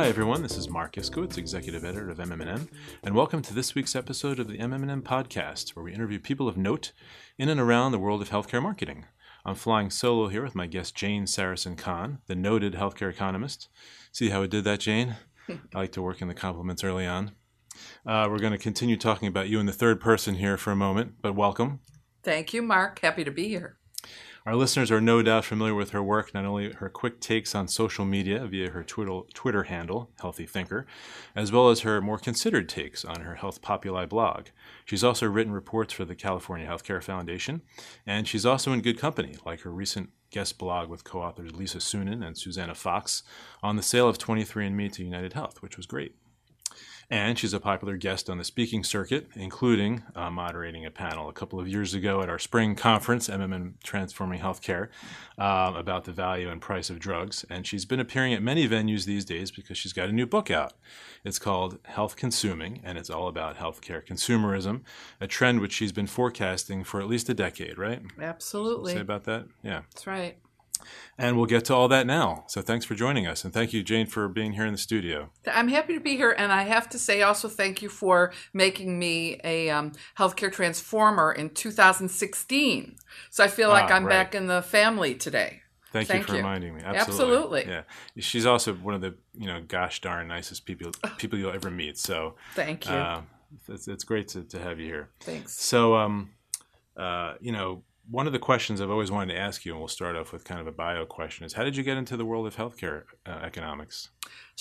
Hi everyone, this is Marc Iskowitz, Executive Editor of MMM, and welcome to this week's episode of the MMM Podcast, where we interview people of note in and around the world of healthcare marketing. I'm flying solo here with my guest Jane Sarasohn-Kahn, the noted healthcare economist. See how I did that, Jane? I like to work in the compliments early on. Uh, we're going to continue talking about you in the third person here for a moment, but welcome. Thank you, Marc. Happy to be here. Our listeners are no doubt familiar with her work, not only her quick takes on social media via her Twitter, handle, Healthy Thinker, as well as her more considered takes on her Health Populi blog. She's also written reports for the California Healthcare Foundation, and she's also in good company, like her recent guest blog with co authors Lisa Suennen and Susannah Fox on the sale of 23andMe to United Health, which was great. And she's a popular guest on the speaking circuit, including uh, moderating a panel a couple of years ago at our spring conference, MMM Transforming Healthcare, uh, about the value and price of drugs. And she's been appearing at many venues these days because she's got a new book out. It's called Health Consuming, and it's all about healthcare consumerism, a trend which she's been forecasting for at least a decade, right? Absolutely. Say about that? Yeah. That's right. And we'll get to all that now. So thanks for joining us. And thank you, Jane, for being here in the studio. I'm happy to be here. And I have to say also thank you for making me a um, healthcare transformer in 2016. So I feel like Ah, I'm right. back in the family today. Thank, Thank you for you. reminding me. Absolutely. Yeah. She's also one of the, you know, gosh darn nicest people people you'll ever meet. So Thank you. uh, it's, it's great to, to have you here. Thanks. So, um, uh, you know, one of the questions I've always wanted to ask you, and we'll start off with kind of a bio question, is how did you get into the world of healthcare uh, economics?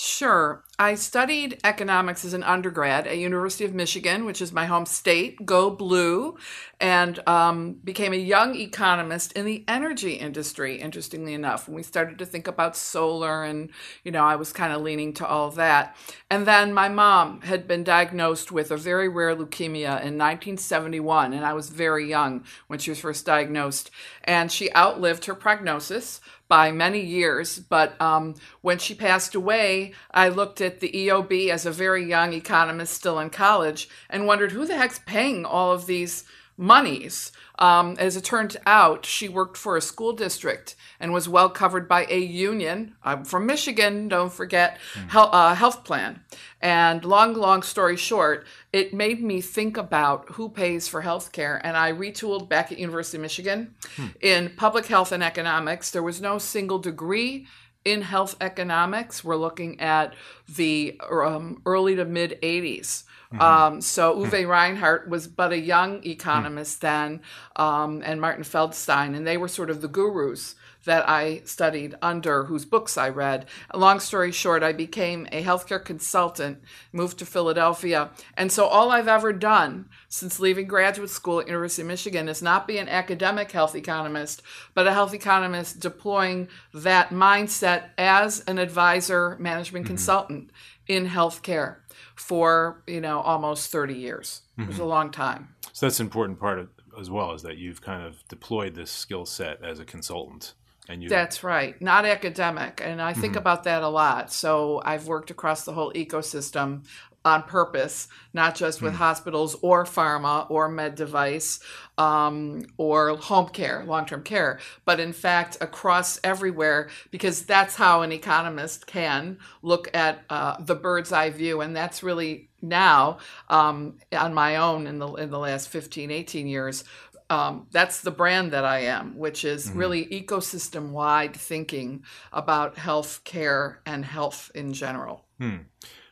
Sure. I studied economics as an undergrad at University of Michigan, which is my home state. Go blue, and um, became a young economist in the energy industry. Interestingly enough, when we started to think about solar, and you know, I was kind of leaning to all of that. And then my mom had been diagnosed with a very rare leukemia in 1971, and I was very young when she was first diagnosed. And she outlived her prognosis by many years. But um, when she passed away, I looked at the EOB as a very young economist still in college and wondered who the heck's paying all of these monies. Um, as it turned out, she worked for a school district and was well covered by a union. I'm from Michigan, don't forget, health, uh, health plan. And long, long story short, it made me think about who pays for health care. And I retooled back at University of Michigan in public health and economics. There was no single degree in health economics. We're looking at the um, early to mid 80s. Um, so Uwe Reinhardt was but a young economist then, um, and Martin Feldstein, and they were sort of the gurus that I studied under, whose books I read. Long story short, I became a healthcare consultant, moved to Philadelphia, and so all I've ever done since leaving graduate school at University of Michigan is not be an academic health economist, but a health economist deploying that mindset as an advisor, management mm-hmm. consultant in healthcare for you know almost 30 years. It was a mm-hmm. long time. So that's an important part of, as well, is that you've kind of deployed this skill set as a consultant. And you, That's right, not academic. And I think about that a lot. So I've worked across the whole ecosystem on purpose, not just with hospitals or pharma or med device um, or home care, long term care, but in fact across everywhere, because that's how an economist can look at uh, the bird's eye view. And that's really now um, on my own in the in the last 15 18 years um, that's the brand that I am, which is really ecosystem wide thinking about health care and health in general. Hmm.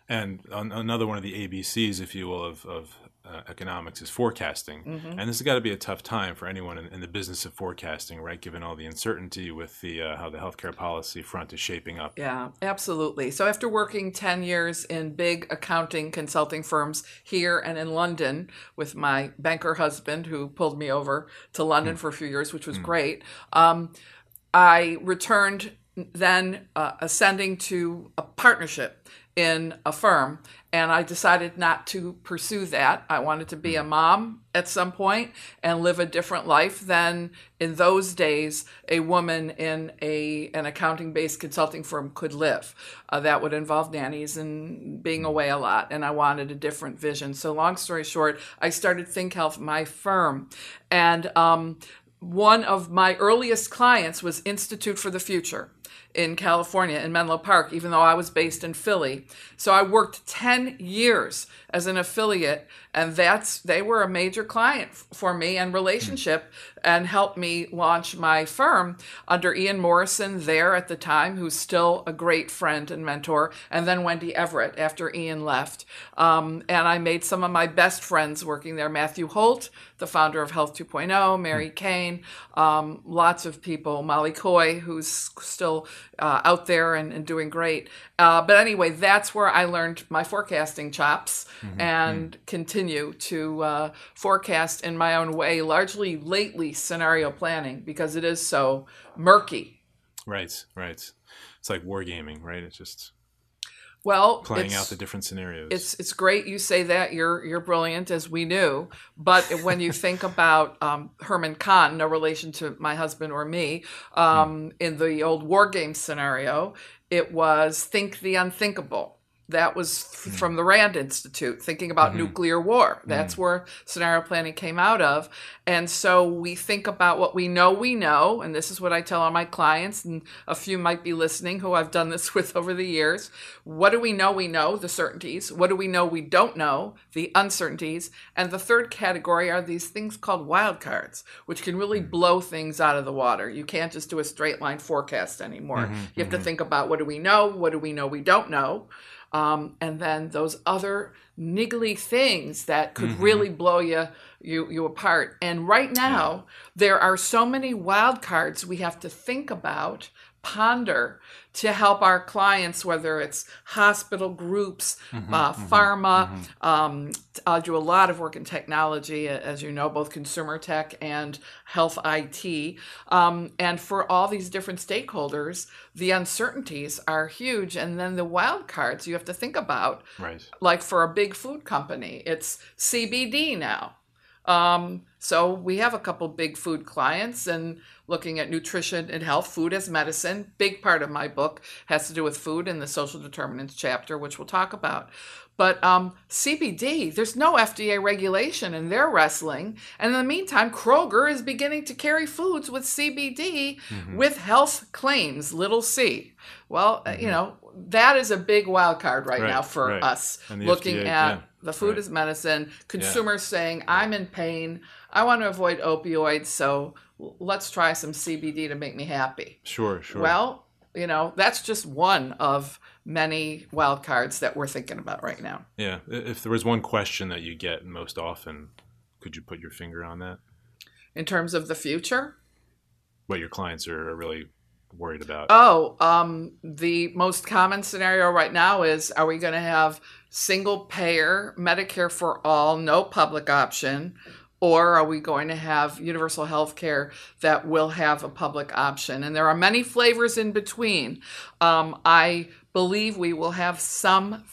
And an- another one of the ABCs, if you will, of, of uh, economics is forecasting. Mm-hmm. And this has got to be a tough time for anyone in, in the business of forecasting, right? Given all the uncertainty with the uh, how the healthcare policy front is shaping up. Yeah, absolutely. So after working 10 years in big accounting consulting firms here and in London with my banker husband who pulled me over to London for a few years, which was great, um, I returned then uh, ascending to a partnership in a firm and I decided not to pursue that. I wanted to be a mom at some point and live a different life than in those days a woman in a an accounting based consulting firm could live. Uh, that would involve nannies and being away a lot, and I wanted a different vision. So, long story short, I started Think Health, my firm, and um, one of my earliest clients was Institute for the Future. In California in Menlo Park, even though I was based in Philly. So I worked 10 years as an affiliate, and that's they were a major client for me and relationship and helped me launch my firm under Ian Morrison there at the time, who's still a great friend and mentor, and then Wendy Everett after Ian left. Um, and I made some of my best friends working there Matthew Holt, the founder of Health 2.0, Mary Kane, um, lots of people, Molly Coye, who's still uh, out there and, and doing great. Uh, but anyway, that's where I learned my forecasting chops mm-hmm. and mm-hmm. continue to uh, forecast in my own way, largely lately scenario planning because it is so murky. Right, right. It's like wargaming, right? It's just well playing out the different scenarios. it's it's great you say that. You're you're brilliant as we knew. But when you think about um, herman kahn no relation to my husband or me um, mm. in the old war game scenario it was think the unthinkable that was mm. from the Rand Institute, thinking about mm-hmm. nuclear war. That's mm. where scenario planning came out of. And so we think about what we know we know. And this is what I tell all my clients, and a few might be listening who I've done this with over the years. What do we know we know? The certainties. What do we know we don't know? The uncertainties. And the third category are these things called wild cards, which can really mm. blow things out of the water. You can't just do a straight line forecast anymore. Mm-hmm. You have mm-hmm. to think about what do we know? What do we know we don't know? Um, and then those other niggly things that could mm-hmm. really blow you, you you apart. And right now, there are so many wild cards we have to think about ponder to help our clients, whether it's hospital groups, mm-hmm, uh, mm-hmm, pharma. Mm-hmm. Um, I do a lot of work in technology, as you know, both consumer tech and health IT. Um, and for all these different stakeholders, the uncertainties are huge. And then the wild cards you have to think about. Right. Like for a big food company, it's CBD now. Um, so we have a couple big food clients and looking at nutrition and health, food as medicine. Big part of my book has to do with food in the social determinants chapter, which we'll talk about. But um, CBD, there's no FDA regulation and they're wrestling. And in the meantime, Kroger is beginning to carry foods with CBD mm-hmm. with health claims, little c. Well, mm-hmm. you know, that is a big wild card right, right now for right. us looking FDA, at yeah. the food right. as medicine, consumers yeah. saying, I'm in pain, I want to avoid opioids, so let's try some CBD to make me happy. Sure, sure. Well, you know, that's just one of many wild cards that we're thinking about right now. Yeah. If there was one question that you get most often, could you put your finger on that? In terms of the future? What your clients are really worried about? Oh, um, the most common scenario right now is are we going to have single payer Medicare for all, no public option? Or are we going to have universal health care that will have a public option? And there are many flavors in between. Um, I believe we will have some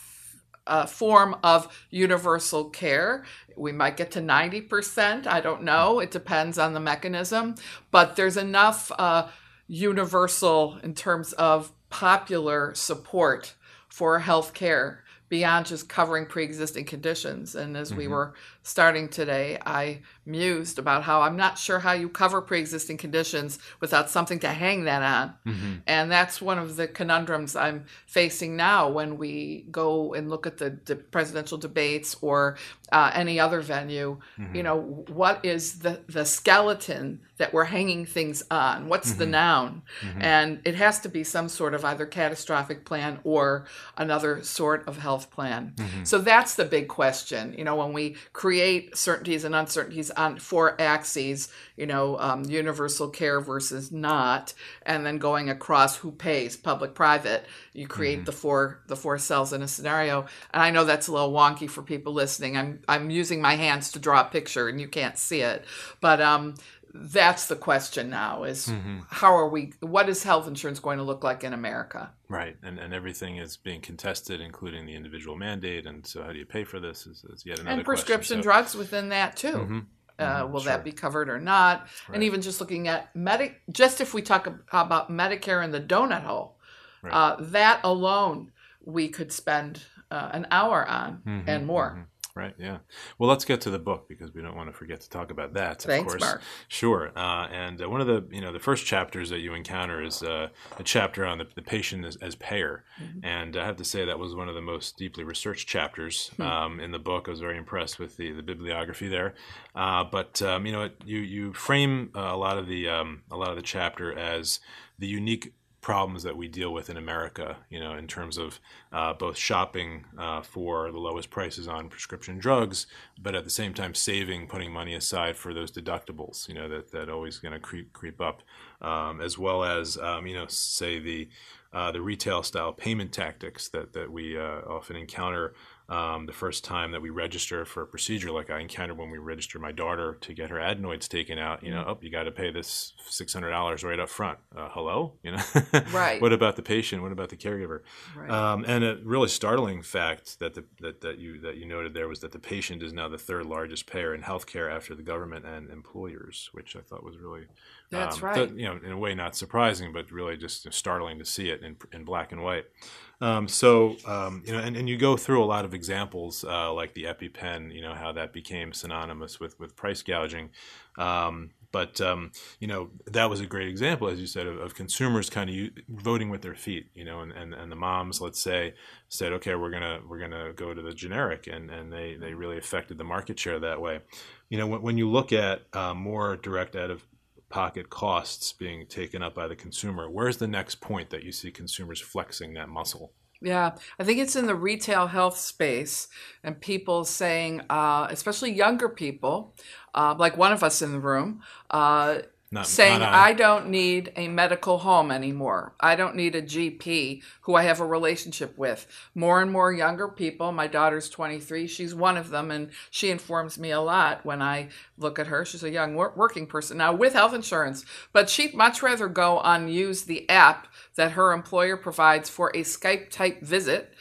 uh, form of universal care. We might get to 90%. I don't know. It depends on the mechanism. But there's enough uh, universal in terms of popular support for health care beyond just covering pre-existing conditions and as mm-hmm. we were starting today i mused about how i'm not sure how you cover pre-existing conditions without something to hang that on mm-hmm. and that's one of the conundrums i'm facing now when we go and look at the de- presidential debates or uh, any other venue mm-hmm. you know what is the the skeleton that we're hanging things on what's the mm-hmm. noun mm-hmm. and it has to be some sort of either catastrophic plan or another sort of health plan mm-hmm. so that's the big question you know when we create certainties and uncertainties on four axes you know um, universal care versus not and then going across who pays public private. You create mm-hmm. the four the four cells in a scenario. And i know that's a little wonky for people listening. I'm i'm using my hands to draw a picture and you can't see it. But um that's the question now is mm-hmm. how are we what is health insurance going to look like in america right and, and everything is being contested including the individual mandate and so how do you pay for this is, is yet another and prescription so, drugs within that too mm-hmm. Uh, mm-hmm, will sure. that be covered or not right. and even just looking at medic just if we talk about medicare and the donut hole right. uh, that alone we could spend uh, an hour on mm-hmm, and more mm-hmm. Right. Yeah. Well, let's get to the book because we don't want to forget to talk about that. Thanks, of course. Marc. Sure. Uh, and uh, one of the you know the first chapters that you encounter is uh, a chapter on the, the patient as, as payer, Mm-hmm. and I have to say that was one of the most deeply researched chapters Hmm. um, in the book. I was very impressed with the, the bibliography there. Uh, but um, you know, it, you you frame uh, a lot of the um, a lot of the chapter as the unique problems that we deal with in America, you know, in terms of uh, both shopping uh, for the lowest prices on prescription drugs, but at the same time saving, putting money aside for those deductibles, you know, that that always going to creep creep up, um, as well as um, you know, say the uh, the retail style payment tactics that that we uh, often encounter. Um, the first time that we register for a procedure, like I encountered when we registered my daughter to get her adenoids taken out, you know, oh, you got to pay this six hundred dollars right up front. Uh, hello, you know, Right. what about the patient? What about the caregiver? Right. Um, and a really startling fact that the, that that you that you noted there was that the patient is now the third largest payer in healthcare after the government and employers, which I thought was really That's um, right. th- you know, in a way, not surprising, but really just startling to see it in, in black and white. Um, so, um, you know, and, and you go through a lot of examples uh, like the EpiPen, you know, how that became synonymous with, with price gouging. Um, but, um, you know, that was a great example, as you said, of, of consumers kind of u- voting with their feet, you know, and, and, and the moms, let's say, said, okay, we're to we're gonna go to the generic, and, and they, they really affected the market share that way. You know, when, when you look at uh, more direct out of pocket costs being taken up by the consumer, where's the next point that you see consumers flexing that muscle? Yeah, I think it's in the retail health space and people saying, uh, especially younger people, uh, like one of us in the room, uh, Not, saying, not I don't need a medical home anymore. I don't need a GP who I have a relationship with. More and more younger people, my daughter's 23, she's one of them, and she informs me a lot when I look at her. She's a young working person now with health insurance, but she'd much rather go on use the app that her employer provides for a Skype type visit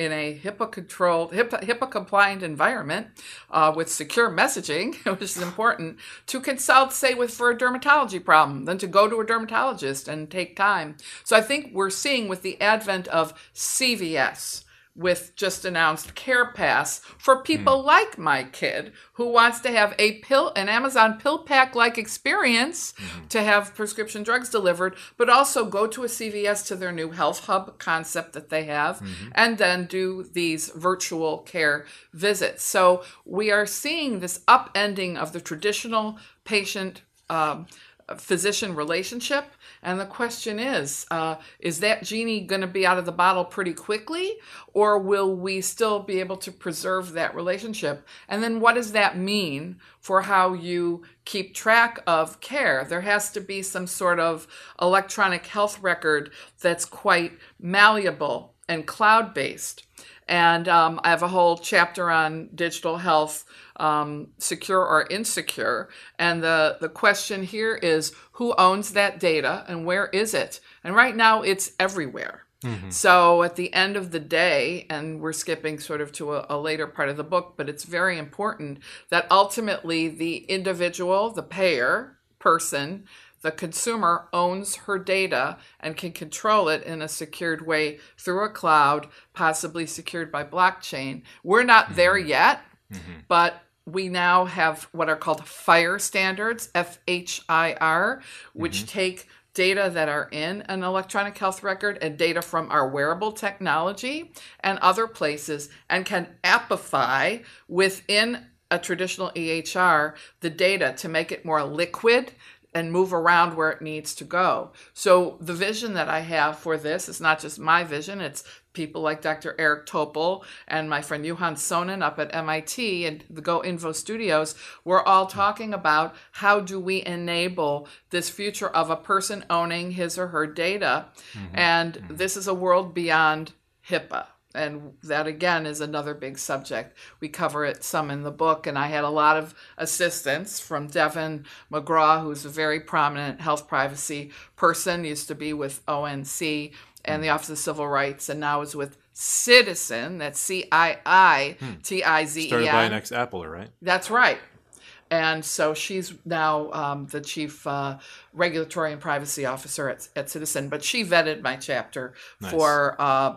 in a HIPAA controlled, HIPAA, HIPAA compliant environment uh, with secure messaging, which is important, to consult, say, with for a dermatology problem than to go to a dermatologist and take time. So I think we're seeing with the advent of CVS, with just announced Care Pass for people hmm. like my kid who wants to have a pill, an Amazon pill pack like experience mm-hmm. to have prescription drugs delivered, but also go to a CVS to their new health hub concept that they have, mm-hmm. and then do these virtual care visits. So we are seeing this upending of the traditional patient. Um, physician relationship. And the question is uh, is that genie going to be out of the bottle pretty quickly, or will we still be able to preserve that relationship? And then what does that mean for how you keep track of care? There has to be some sort of electronic health record that's quite malleable and cloud based. And um, I have a whole chapter on digital health, um, secure or insecure. And the, the question here is who owns that data and where is it? And right now it's everywhere. So at the end of the day, and we're skipping sort of to a, a later part of the book, but it's very important that ultimately the individual, the payer person, the consumer owns her data and can control it in a secured way through a cloud, possibly secured by blockchain. We're not mm-hmm. there yet, mm-hmm. but we now have what are called FHIR standards, F H I R, which mm-hmm. take data that are in an electronic health record and data from our wearable technology and other places and can appify within a traditional EHR the data to make it more liquid and move around where it needs to go. So the vision that I have for this is not just my vision, it's people like Dr. Eric Topol and my friend Juhan Sonin up at MIT and the GoInvo Studios. We're all talking about how do we enable this future of a person owning his or her data. Mm-hmm. And mm-hmm. this is a world beyond HIPAA. And that again is another big subject. We cover it some in the book, and I had a lot of assistance from Deven McGraw, who's a very prominent health privacy person, used to be with ONC and the Office of Civil Rights, and now is with Ciitizen. That's C I I T I Z E Started by an N. ex Appler, right? That's right. And so she's now um, the chief uh, regulatory and privacy officer at, at Ciitizen. But she vetted my chapter Nice. for uh,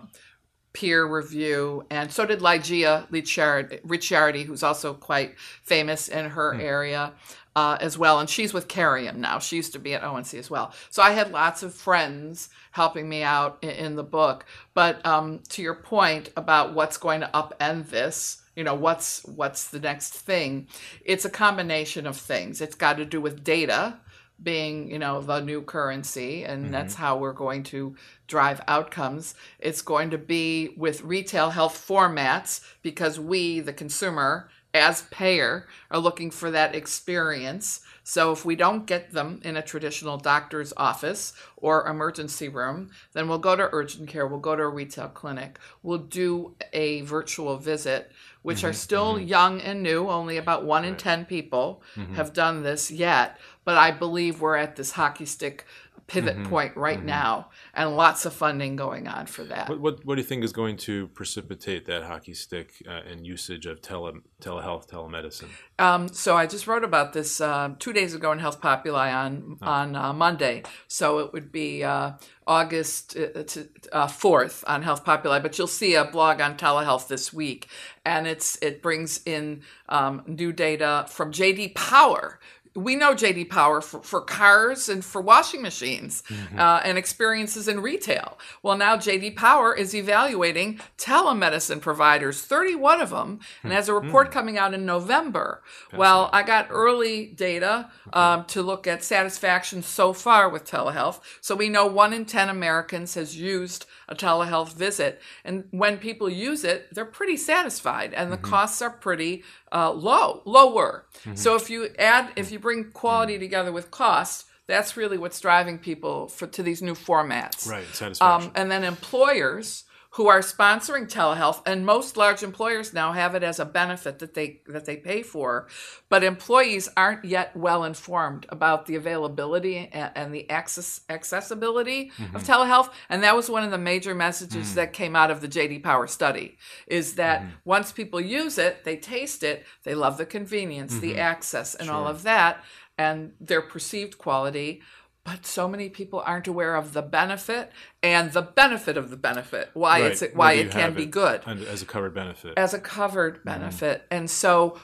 peer review, and so did Lygeia Ricciardi, who's also quite famous in her area. Uh, as well, and she's with Carium now. She used to be at ONC as well. So I had lots of friends helping me out in, in the book. But um, to your point about what's going to upend this, you know what's what's the next thing it's a combination of things it's got to do with data being you know the new currency and mm-hmm. that's how we're going to drive outcomes it's going to be with retail health formats because we the consumer as payer are looking for that experience so if we don't get them in a traditional doctor's office or emergency room then we'll go to urgent care we'll go to a retail clinic we'll do a virtual visit which mm-hmm, are still mm-hmm. young and new. Only about one right. in 10 people mm-hmm. have done this yet. But I believe we're at this hockey stick pivot mm-hmm. point right mm-hmm. now, and lots of funding going on for that. What, what, what do you think is going to precipitate that hockey stick uh, and usage of tele, telehealth, telemedicine? Um, so I just wrote about this uh, two days ago in Health Populi on oh. on uh, Monday. So it would be uh, August uh, uh, fourth on Health Populi, but you'll see a blog on telehealth this week, and it's it brings in um, new data from JD Power, we know JD Power for, for cars and for washing machines mm-hmm. uh, and experiences in retail. Well, now JD Power is evaluating telemedicine providers, 31 of them, and has a report mm-hmm. coming out in November. Well, I got early data um, to look at satisfaction so far with telehealth. So we know one in 10 Americans has used a telehealth visit. And when people use it, they're pretty satisfied and the mm-hmm. costs are pretty uh, low, lower. Mm-hmm. So if you add, if you bring quality mm-hmm. together with cost, that's really what's driving people for, to these new formats. Right, satisfaction. Um, and then employers who are sponsoring telehealth and most large employers now have it as a benefit that they that they pay for but employees aren't yet well informed about the availability and, and the access accessibility mm-hmm. of telehealth and that was one of the major messages mm-hmm. that came out of the JD Power study is that mm-hmm. once people use it they taste it they love the convenience the mm-hmm. access and sure. all of that and their perceived quality but so many people aren't aware of the benefit and the benefit of the benefit why right. it's why it can be good as a covered benefit as a covered mm-hmm. benefit mm. and so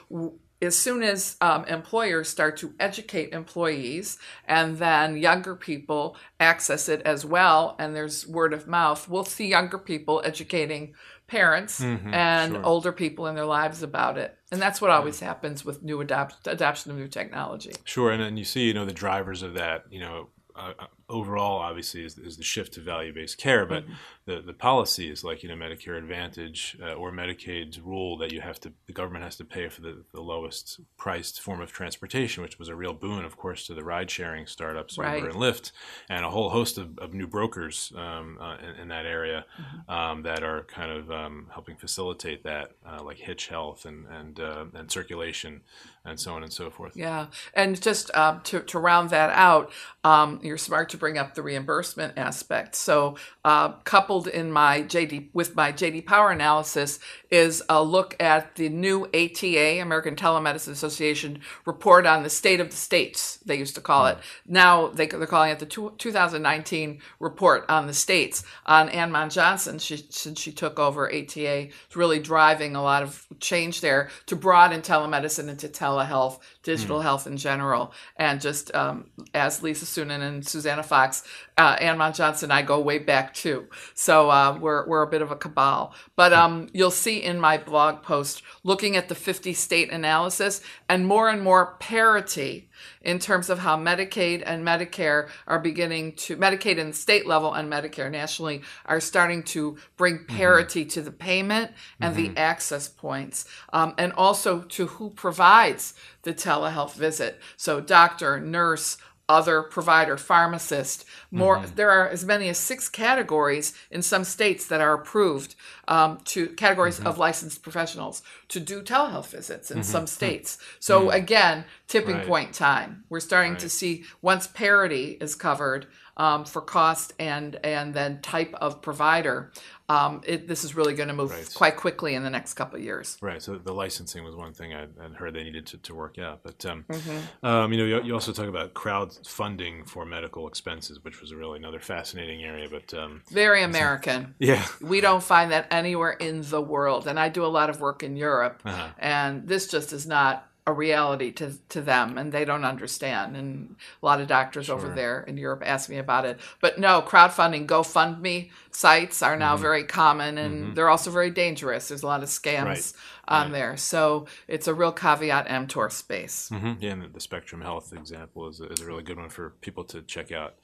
as soon as um, employers start to educate employees and then younger people access it as well and there's word of mouth we'll see younger people educating parents mm-hmm, and sure. older people in their lives about it. And that's what always happens with new adapt- adoption of new technology. Sure and then you see you know the drivers of that you know uh, overall, obviously, is, is, the shift to value-based care, but mm-hmm. the, the is like you know Medicare Advantage uh, or Medicaid's rule that you have to the government has to pay for the, the lowest priced form of transportation, which was a real boon, of course, to the ride-sharing startups right. Uber and Lyft, and a whole host of, of new brokers um, uh, in, in, that area mm-hmm. um, that are kind of um, helping facilitate that, uh, like Hitch Health and and uh, and circulation and so on and so forth. Yeah, and just um, to to round that out, um, you're smart to bring up the reimbursement aspect. So, uh, coupled in my JD with my JD Power analysis is a look at the new ATA, American Telemedicine Association report on the state of the states. They used to call it. Now they, are calling it the two, 2019 report on the states. On Ann Mond Johnson, she, since she took over ATA, is really driving a lot of change there to broaden telemedicine into telehealth, digital mm. health in general, and just um, as Lisa Suennen and Susannah Fox uh, Ann Mond Johnson and I go way back too. So uh, we're, we're a bit of a cabal. But um, you'll see in my blog post looking at the 50 state analysis and more and more parity in terms of how Medicaid and Medicare are beginning to, Medicaid in the state level and Medicare nationally are starting to bring mm-hmm. parity mm-hmm. to the payment and mm-hmm. the access points, um, and also to who provides the telehealth visit. So, doctor, nurse, other provider, pharmacist. More, mm-hmm. there are as many as six categories in some states that are approved um, to categories mm-hmm. of licensed professionals to do telehealth visits in mm-hmm. some states. So mm-hmm. again, tipping right. point time. We're starting right. to see once parity is covered um, for cost and and then type of provider. Um, it, this is really going to move Right. quite quickly in the next couple of years. Right. So the licensing was one thing I I'd heard they needed to, to work out. But um, Mm-hmm. um, you know, you, you also talk about crowdfunding for medical expenses, which was really another fascinating area. But um, Very American. yeah, We don't find that anywhere in the world. And I do a lot of work in Europe, Uh-huh. and this just is not a reality to, to them, and they don't understand. And a lot of doctors over there in Europe ask me about it. But no, crowdfunding, GoFundMe sites are Mm-hmm. now very common, and they're also very dangerous. There's a lot of scams Right. on Right. there. So it's a real caveat emptor space. hmm yeah, and the, the Spectrum Health example is a, is a really good one for people to check out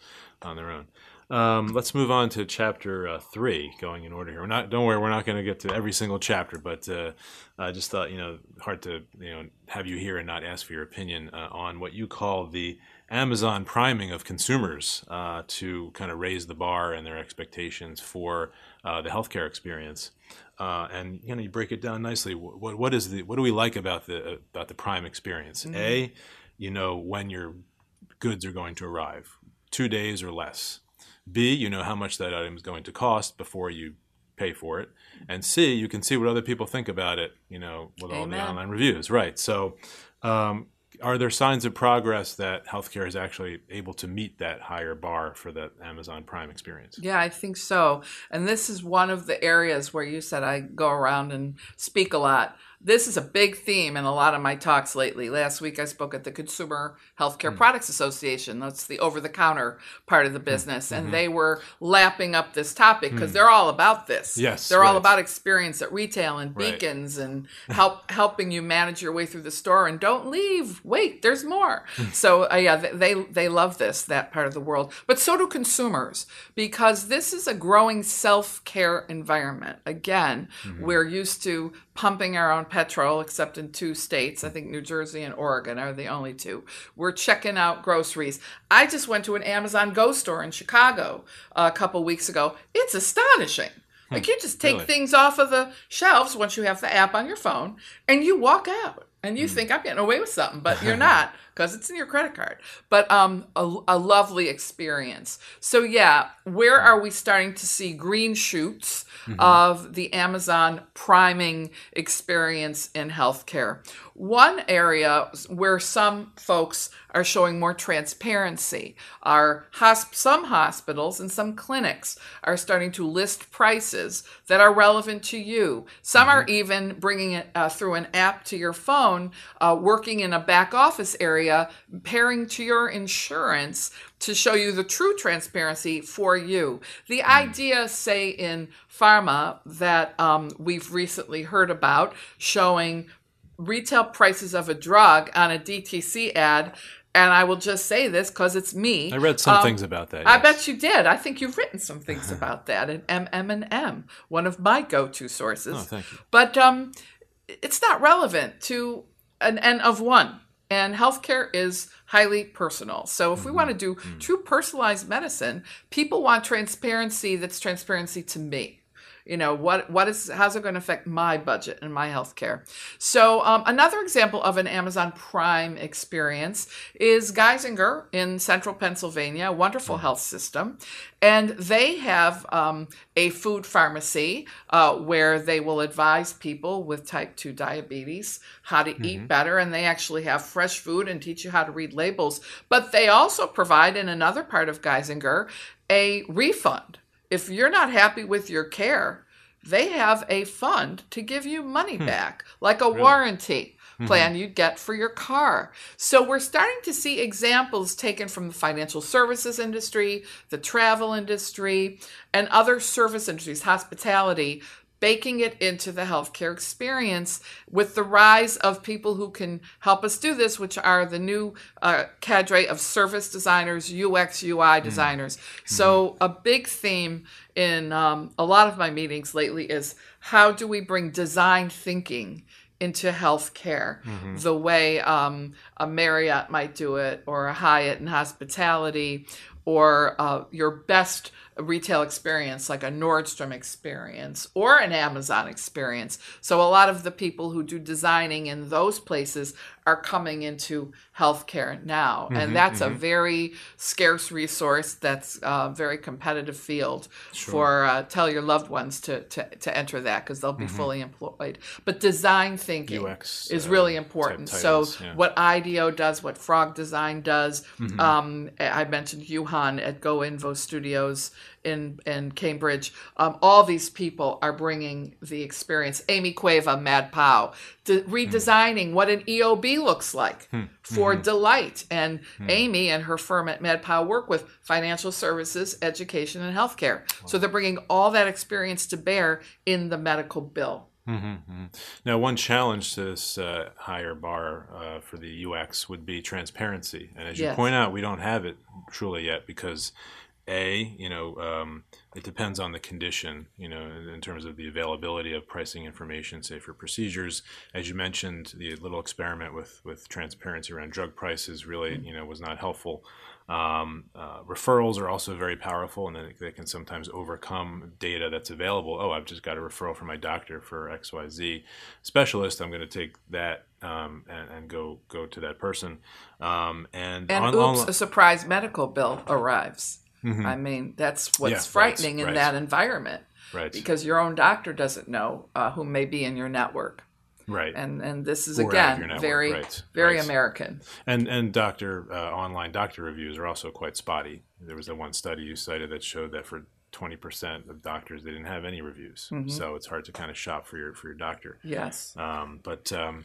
on their own. Um, let's move on to chapter uh, three, going in order here. We're not, don't worry, we're not going to get to every single chapter, but uh, I just thought, you know, hard to, you know, have you here and not ask for your opinion uh, on what you call the Amazon priming of consumers uh, to kind of raise the bar and their expectations for uh, the healthcare experience. Uh, and you know, you break it down nicely. What what is the what do we like about the about the Prime experience? A, you know when your goods are going to arrive, two days or less. B, you know how much that item is going to cost before you pay for it. And C, you can see what other people think about it. You know, with all the online reviews, right? So. Um, are there signs of progress that healthcare is actually able to meet that higher bar for that Amazon Prime experience? Yeah, I think so. And this is one of the areas where you said I go around and speak a lot. This is a big theme in a lot of my talks lately. Last week I spoke at the Consumer Healthcare Hmm. Products Association. That's the over the counter part of the business. And they were lapping up this topic because they're all about this. Hmm. Yes, They're all about experience at retail and Right. beacons and help helping you manage your way through the store and don't leave. Wait, there's more. Hmm. so uh, yeah, they they love this that part of the world, but so do consumers because this is a growing self care environment. Again, Mm-hmm. we're used to pumping our own petrol, except in two states. I think New Jersey and Oregon are the only two. We're checking out groceries. I just went to an Amazon Go store in Chicago uh, a couple weeks ago. It's astonishing. Hmm. Like you just take Really? things off of the shelves once you have the app on your phone and you walk out and you hmm. think I'm getting away with something, but you're not because it's in your credit card. But um, a, a lovely experience. So yeah, where hmm. are we starting to see green shoots of the Amazon priming experience in healthcare? One area where some folks are showing more transparency are hosp- some hospitals and some clinics are starting to list prices that are relevant to you. Some are even bringing it uh, through an app to your phone, uh, working in a back office area, pairing to your insurance to show you the true transparency for you. The idea, say, in pharma that um, we've recently heard about showing retail prices of a drug on a DTC ad. And I will just say this because it's me. I read some Um, things about that. I bet you did. I think you've written some things about that in MM&M, one of my go-to sources. Oh, thank you. But um, it's not relevant to an N of one. And healthcare is highly personal. So if we want to do true personalized medicine, people want transparency that's transparency to me. You know what? What is? How's it going to affect my budget and my healthcare? So um, another example of an Amazon Prime experience is Geisinger in Central Pennsylvania, a wonderful health system, and they have um, a food pharmacy uh, where they will advise people with type two diabetes how to eat better, and they actually have fresh food and teach you how to read labels. But they also provide in another part of Geisinger a refund if you're not happy with your care, they have a fund to give you money hmm. back, like a warranty mm-hmm. plan you'd get for your car. So we're starting to see examples taken from the financial services industry, the travel industry, and other service industries, hospitality, baking it into the healthcare experience with the rise of people who can help us do this, which are the new uh, cadre of service designers, UX, UI designers. So, a big theme in um, a lot of my meetings lately is how do we bring design thinking into healthcare the way um, a Marriott might do it or a Hyatt in hospitality or uh, your best retail experience, like a Nordstrom experience or an Amazon experience. So, a lot of the people who do designing in those places are coming into healthcare now. Mm-hmm, and that's a very scarce resource, that's a very competitive field Sure. for uh, tell your loved ones to, to, to enter that because they'll be fully employed. But design thinking Mm-hmm. UX, is uh, really important. titles, so, yeah. what IDEO does, what Frog Design does, Mm-hmm. um, I mentioned Juhan at GoInvo Studios in in Cambridge. Um, all these people are bringing the experience. Amy Cueva, Mad Pow, de- hmm. redesigning what an EOB looks like hmm. for hmm. delight. And Amy and her firm at Mad Pow work with financial services, education, and healthcare. So they're bringing all that experience to bear in the medical bill. Now, one challenge to this uh, higher bar uh, for the UX would be transparency, and as you point out, we don't have it truly yet because a you know um, it depends on the condition you know in, in terms of the availability of pricing information say for procedures. As you mentioned the little experiment with with transparency around drug prices really you know was not helpful um, uh, referrals are also very powerful and they, they can sometimes overcome data that's available oh i've just got a referral from my doctor for xyz specialist i'm going to take that um, and, and go go to that person um, and, And on- oops, on- a surprise medical bill arrives. I mean, that's what's Yeah, right, frightening in right. that environment right because your own doctor doesn't know uh, who may be in your network. Right And and this is again network, very right, very right. American. And and doctor uh, online doctor reviews are also quite spotty. There was that one study you cited that showed that for twenty percent of doctors they didn't have any reviews. Mm-hmm. So it's hard to kind of shop for your for your doctor. Yes. Um, but um,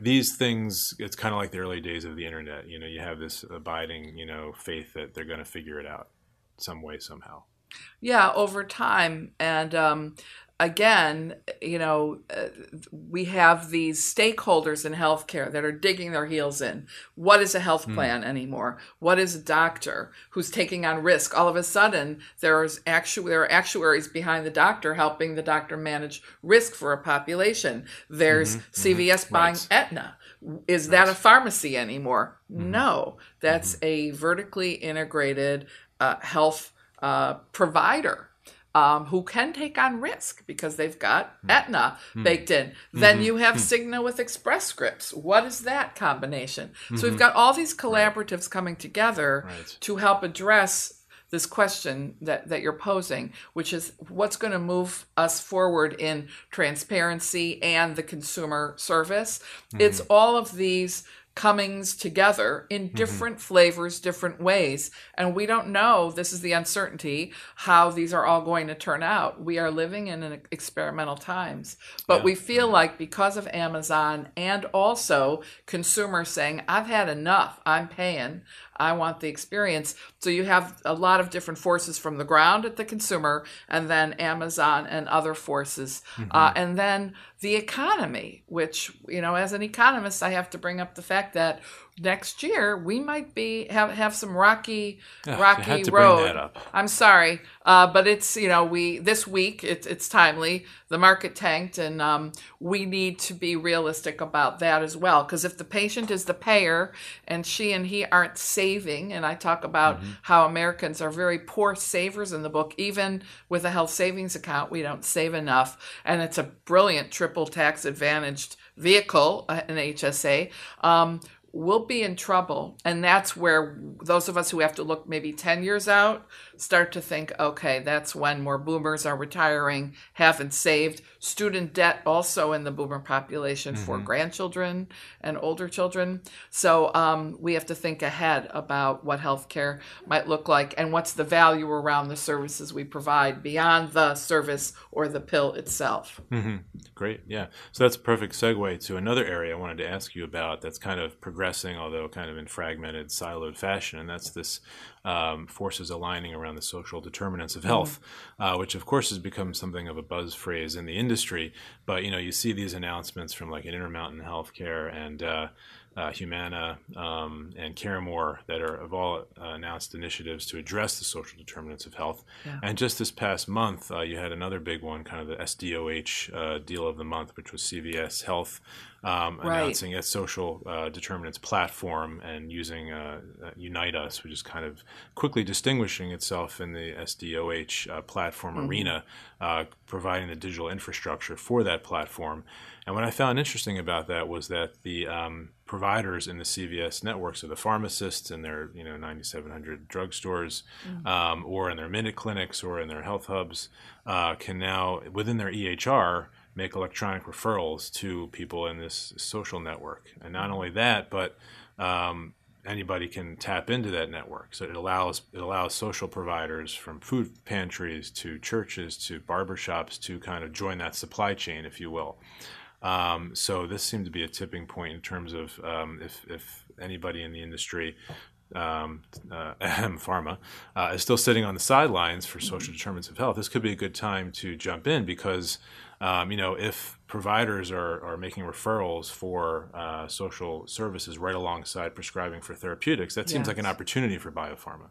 these things, it's kind of like the early days of the internet. You know, you have this abiding, you know, faith that they're going to figure it out some way somehow. Yeah, over time. And um, again, you know, uh, we have these stakeholders in healthcare that are digging their heels in. What is a health plan anymore? What is a doctor who's taking on risk? All of a sudden, there's actu- there are actuaries behind the doctor helping the doctor manage risk for a population. There's CVS buying Right. Aetna. Is that a pharmacy anymore? No, that's a vertically integrated uh, health uh, provider um, who can take on risk because they've got hmm. Aetna hmm. baked in. Then mm-hmm. you have hmm. Cigna with Express Scripts. What is that combination? So we've mm-hmm. got all these collaboratives coming together Right. to help address this question that, that you're posing, which is what's going to move us forward in transparency and the consumer service. It's mm-hmm. all of these comings together in mm-hmm. different flavors, different ways. And we don't know, this is the uncertainty, how these are all going to turn out. We are living in an experimental times. But Yeah. we feel like because of Amazon and also consumers saying, I've had enough, I'm paying, I want the experience. So you have a lot of different forces from the ground at the consumer, and then Amazon and other forces, uh, and then the economy. Which you know, as an economist, I have to bring up the fact that next year we might be have have some rocky you rocky had to bring road. I'm sorry, uh, but it's you know we this week it's it's timely. The market tanked, and um, we need to be realistic about that as well. Because if the patient is the payer and she and he aren't saving, and I talk about how Americans are very poor savers in the book, even with a health savings account, we don't save enough, and it's a brilliant triple tax advantaged vehicle, uh, an HSA. Um, we'll be in trouble. And that's where those of us who have to look maybe 10 years out start to think, okay, that's when more boomers are retiring, haven't saved. Student debt also in the boomer population for grandchildren and older children. So um, we have to think ahead about what healthcare might look like and what's the value around the services we provide beyond the service or the pill itself. Great, yeah. So that's a perfect segue to another area I wanted to ask you about that's kind of progressing, although kind of in fragmented, siloed fashion, and that's this um, forces aligning around the social determinants of health, uh, which of course has become something of a buzz phrase in the industry. But you know, you see these announcements from like an Intermountain Healthcare and uh, uh, Humana, um, and CareMore that are have all uh, announced initiatives to address the social determinants of health. Yeah. And just this past month, uh, you had another big one, kind of the SDOH uh, deal of the month, which was CVS Health um, Right. announcing its social uh, determinants platform and using uh, uh, Unite Us, which is kind of quickly distinguishing itself in the SDOH uh, platform arena, uh, providing the digital infrastructure for that platform. And what I found interesting about that was that the um, providers in the CVS network, so the pharmacists in their you know 9,700 drugstores, um, or in their minute clinics, or in their health hubs, uh, can now within their EHR make electronic referrals to people in this social network. And not only that, but um, anybody can tap into that network. So it allows it allows social providers from food pantries to churches to barbershops to kind of join that supply chain, if you will. Um, so this seemed to be a tipping point in terms of um, if, if anybody in the industry, um, uh, pharma, uh, is still sitting on the sidelines for social determinants of health, this could be a good time to jump in because, um, you know, if providers are, are making referrals for uh, social services right alongside prescribing for therapeutics, that seems like an opportunity for biopharma.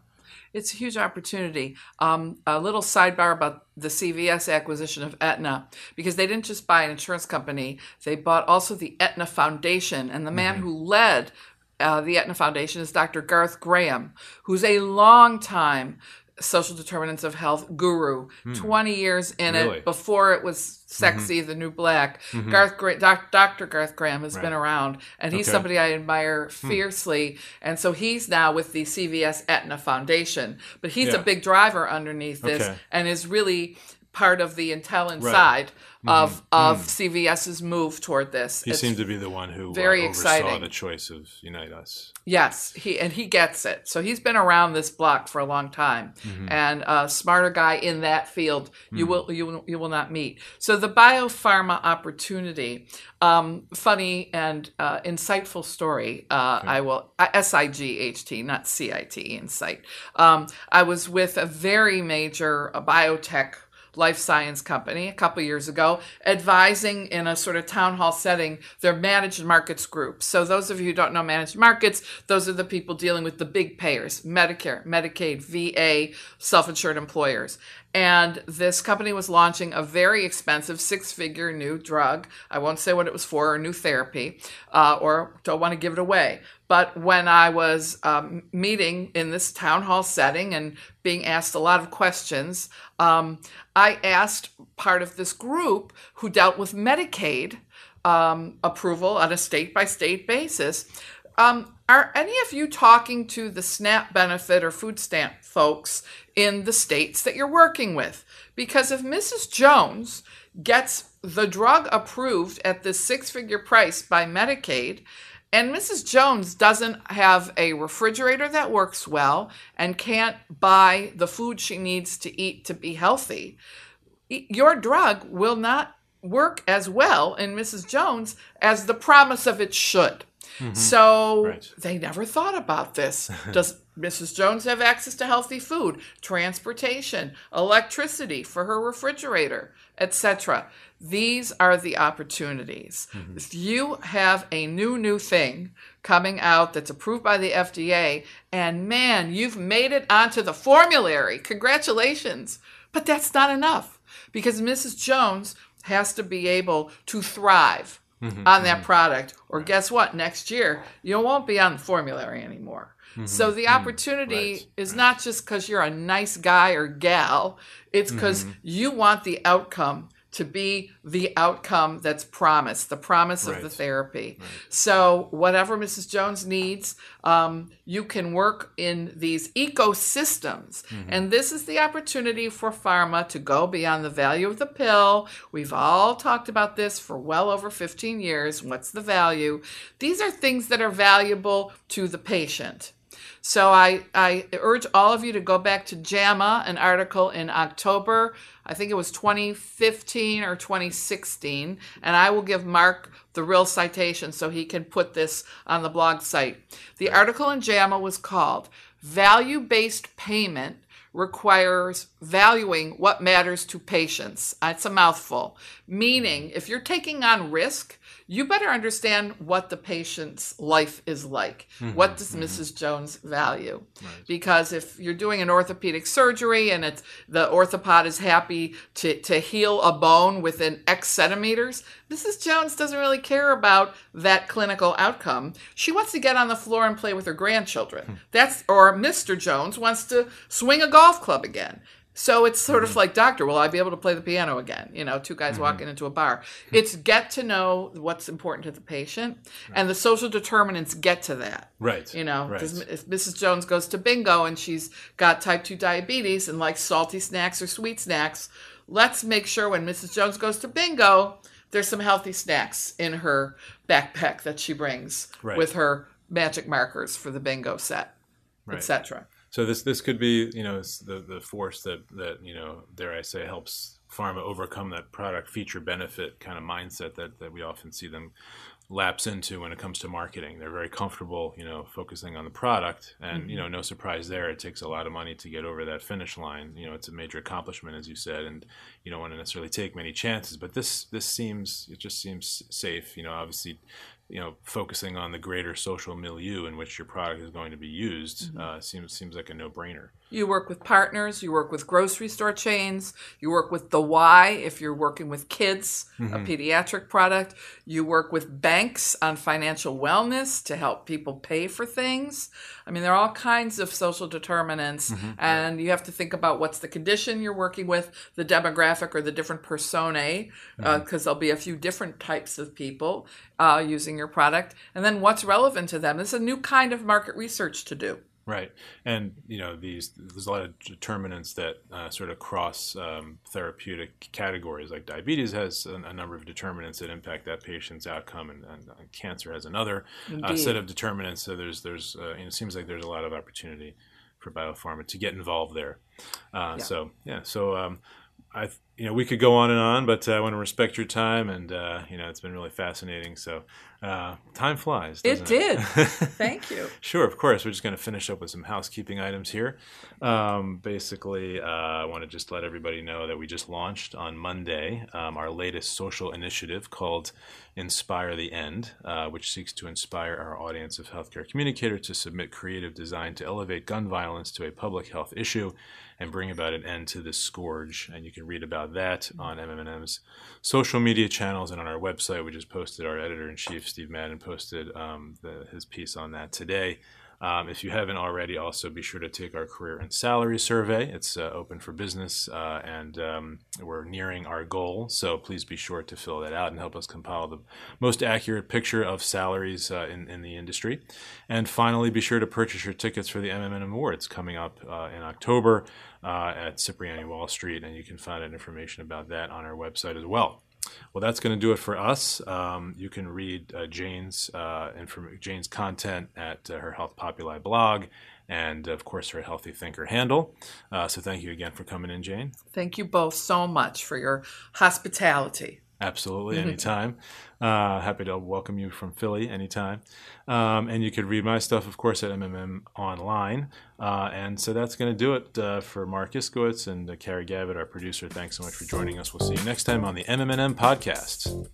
It's a huge opportunity. Um, a little sidebar about the CVS acquisition of Aetna, because they didn't just buy an insurance company, they bought also the Aetna Foundation. And the man who led uh, the Aetna Foundation is Dr. Garth Graham, who's a long time social determinants of health guru, hmm. 20 years in Really? it before it was sexy, mm-hmm. the new black. Mm-hmm. Garth Gra- doc, Dr. Garth Graham has been around, and he's Okay. somebody I admire hmm. fiercely. And so he's now with the CVS Aetna Foundation, but he's Yeah. a big driver underneath this Okay. and is really part of the intel Right. inside of of CVS's move toward this. He It's- seemed to be the one who very uh, exciting. the choice of Unite Us. Yes, he and he gets it. So he's been around this block for a long time, and a smarter guy in that field you will you will you will not meet. So the biopharma opportunity, um, funny and uh, insightful story. Uh, I will S I G H T, not C I T, insight. Um, I was with a very major uh, biotech life science company a couple years ago, advising in a sort of town hall setting their managed markets group. So, those of you who don't know managed markets, those are the people dealing with the big payers Medicare, Medicaid, VA, self insured employers. And this company was launching a very expensive six figure new drug. I won't say what it was for, or new therapy, uh, or don't want to give it away. But when I was um, meeting in this town hall setting and being asked a lot of questions, um, I asked part of this group who dealt with Medicaid um, approval on a state by state basis. Um, are any of you talking to the SNAP benefit or food stamp folks in the states that you're working with? Because if Mrs. Jones gets the drug approved at this six figure price by Medicaid, and Mrs. Jones doesn't have a refrigerator that works well and can't buy the food she needs to eat to be healthy. Your drug will not work as well in Mrs. Jones as the promise of it should. Mm-hmm. So Right. they never thought about this. Does Mrs. Jones have access to healthy food, transportation, electricity for her refrigerator, etc.? These are the opportunities. Mm-hmm. If you have a new, new thing coming out that's approved by the FDA, and man, you've made it onto the formulary, congratulations. But that's not enough because Mrs. Jones has to be able to thrive Mm-hmm, on that mm-hmm. product. Or guess what? Next year, you won't be on the formulary anymore. Mm-hmm, so the opportunity Right, is not just because you're a nice guy or gal, it's because you want the outcome to be the outcome that's promised, the promise of the Right. therapy. So, whatever Mrs. Jones needs, um, you can work in these ecosystems. And this is the opportunity for pharma to go beyond the value of the pill. We've all talked about this for well over 15 years. What's the value? These are things that are valuable to the patient. So I, I urge all of you to go back to JAMA, an article in October, I think it was 2015 or 2016, and I will give Marc the real citation so he can put this on the blog site. The article in JAMA was called Value Based Payment requires valuing what matters to patients. It's a mouthful. Meaning, if you're taking on risk, you better understand what the patient's life is like. Mm-hmm, what does mm-hmm. Mrs. Jones value? Because if you're doing an orthopedic surgery and it's the orthopod is happy to, to heal a bone within X centimeters, Mrs. Jones doesn't really care about that clinical outcome. She wants to get on the floor and play with her grandchildren. Hmm. That's or Mr. Jones wants to swing a golf club again. So it's sort of mm-hmm. like, doctor, will I be able to play the piano again? You know, two guys mm-hmm. walking into a bar. It's get to know what's important to the patient, and the social determinants get to that. Right. You know, Right. if Mrs. Jones goes to bingo and she's got type 2 diabetes and likes salty snacks or sweet snacks, let's make sure when Mrs. Jones goes to bingo, there's some healthy snacks in her backpack that she brings Right. with her magic markers for the bingo set, Right. etc. So this this could be you know the the force that that you know dare I say helps pharma overcome that product feature benefit kind of mindset that that we often see them lapse into when it comes to marketing. They're very comfortable you know focusing on the product, and you mm-hmm. know no surprise there. It takes a lot of money to get over that finish line. You know it's a major accomplishment as you said, and you don't want to necessarily take many chances. But this this seems it just seems safe. You know obviously you know, focusing on the greater social milieu in which your product is going to be used uh, seems seems like a no brainer. You work with partners, you work with grocery store chains, you work with the Y if you're working with kids, a mm-hmm. pediatric product. You work with banks on financial wellness to help people pay for things. I mean, there are all kinds of social determinants, mm-hmm. and you have to think about what's the condition you're working with, the demographic or the different personae, because uh, mm-hmm. there'll be a few different types of people uh, using your product, and then what's relevant to them. It's a new kind of market research to do. Right, and you know these there's a lot of determinants that uh, sort of cross um, therapeutic categories. Like diabetes has a, a number of determinants that impact that patient's outcome, and, and, and cancer has another uh, set of determinants. So there's there's uh, you know, it seems like there's a lot of opportunity for biopharma to get involved there. Uh, So yeah, so um, I you know we could go on and on, but uh, I want to respect your time, and uh, you know it's been really fascinating. So uh, time flies. It did. Thank you. Sure, of course. We're just going to finish up with some housekeeping items here. Um, basically, uh, I want to just let everybody know that we just launched on Monday um, our latest social initiative called Inspire the End, uh, which seeks to inspire our audience of healthcare communicators to submit creative design to elevate gun violence to a public health issue and bring about an end to this scourge. And you can read about that on MMM's social media channels and on our website. We just posted our editor in chief, Steve Madden, posted um, the, his piece on that today. Um, if you haven't already, also be sure to take our career and salary survey. It's uh, open for business, uh, and um, we're nearing our goal. So please be sure to fill that out and help us compile the most accurate picture of salaries uh, in, in the industry. And finally, be sure to purchase your tickets for the MM&M Awards coming up uh, in October uh, at Cipriani Wall Street, and you can find out information about that on our website as well. Well, that's going to do it for us. Um, you can read uh, Jane's uh, inform- Jane's content at uh, her Health Populi blog, and of course her Healthy Thinker handle. Uh, so, thank you again for coming in, Jane. Thank you both so much for your hospitality. Absolutely, anytime. Uh, happy to welcome you from Philly anytime. Um, and you could read my stuff, of course, at MMM Online. Uh, and so that's going to do it uh, for Marc Iskowitz and uh, Carrie Gavitt, our producer. Thanks so much for joining us. We'll see you next time on the MMM podcast.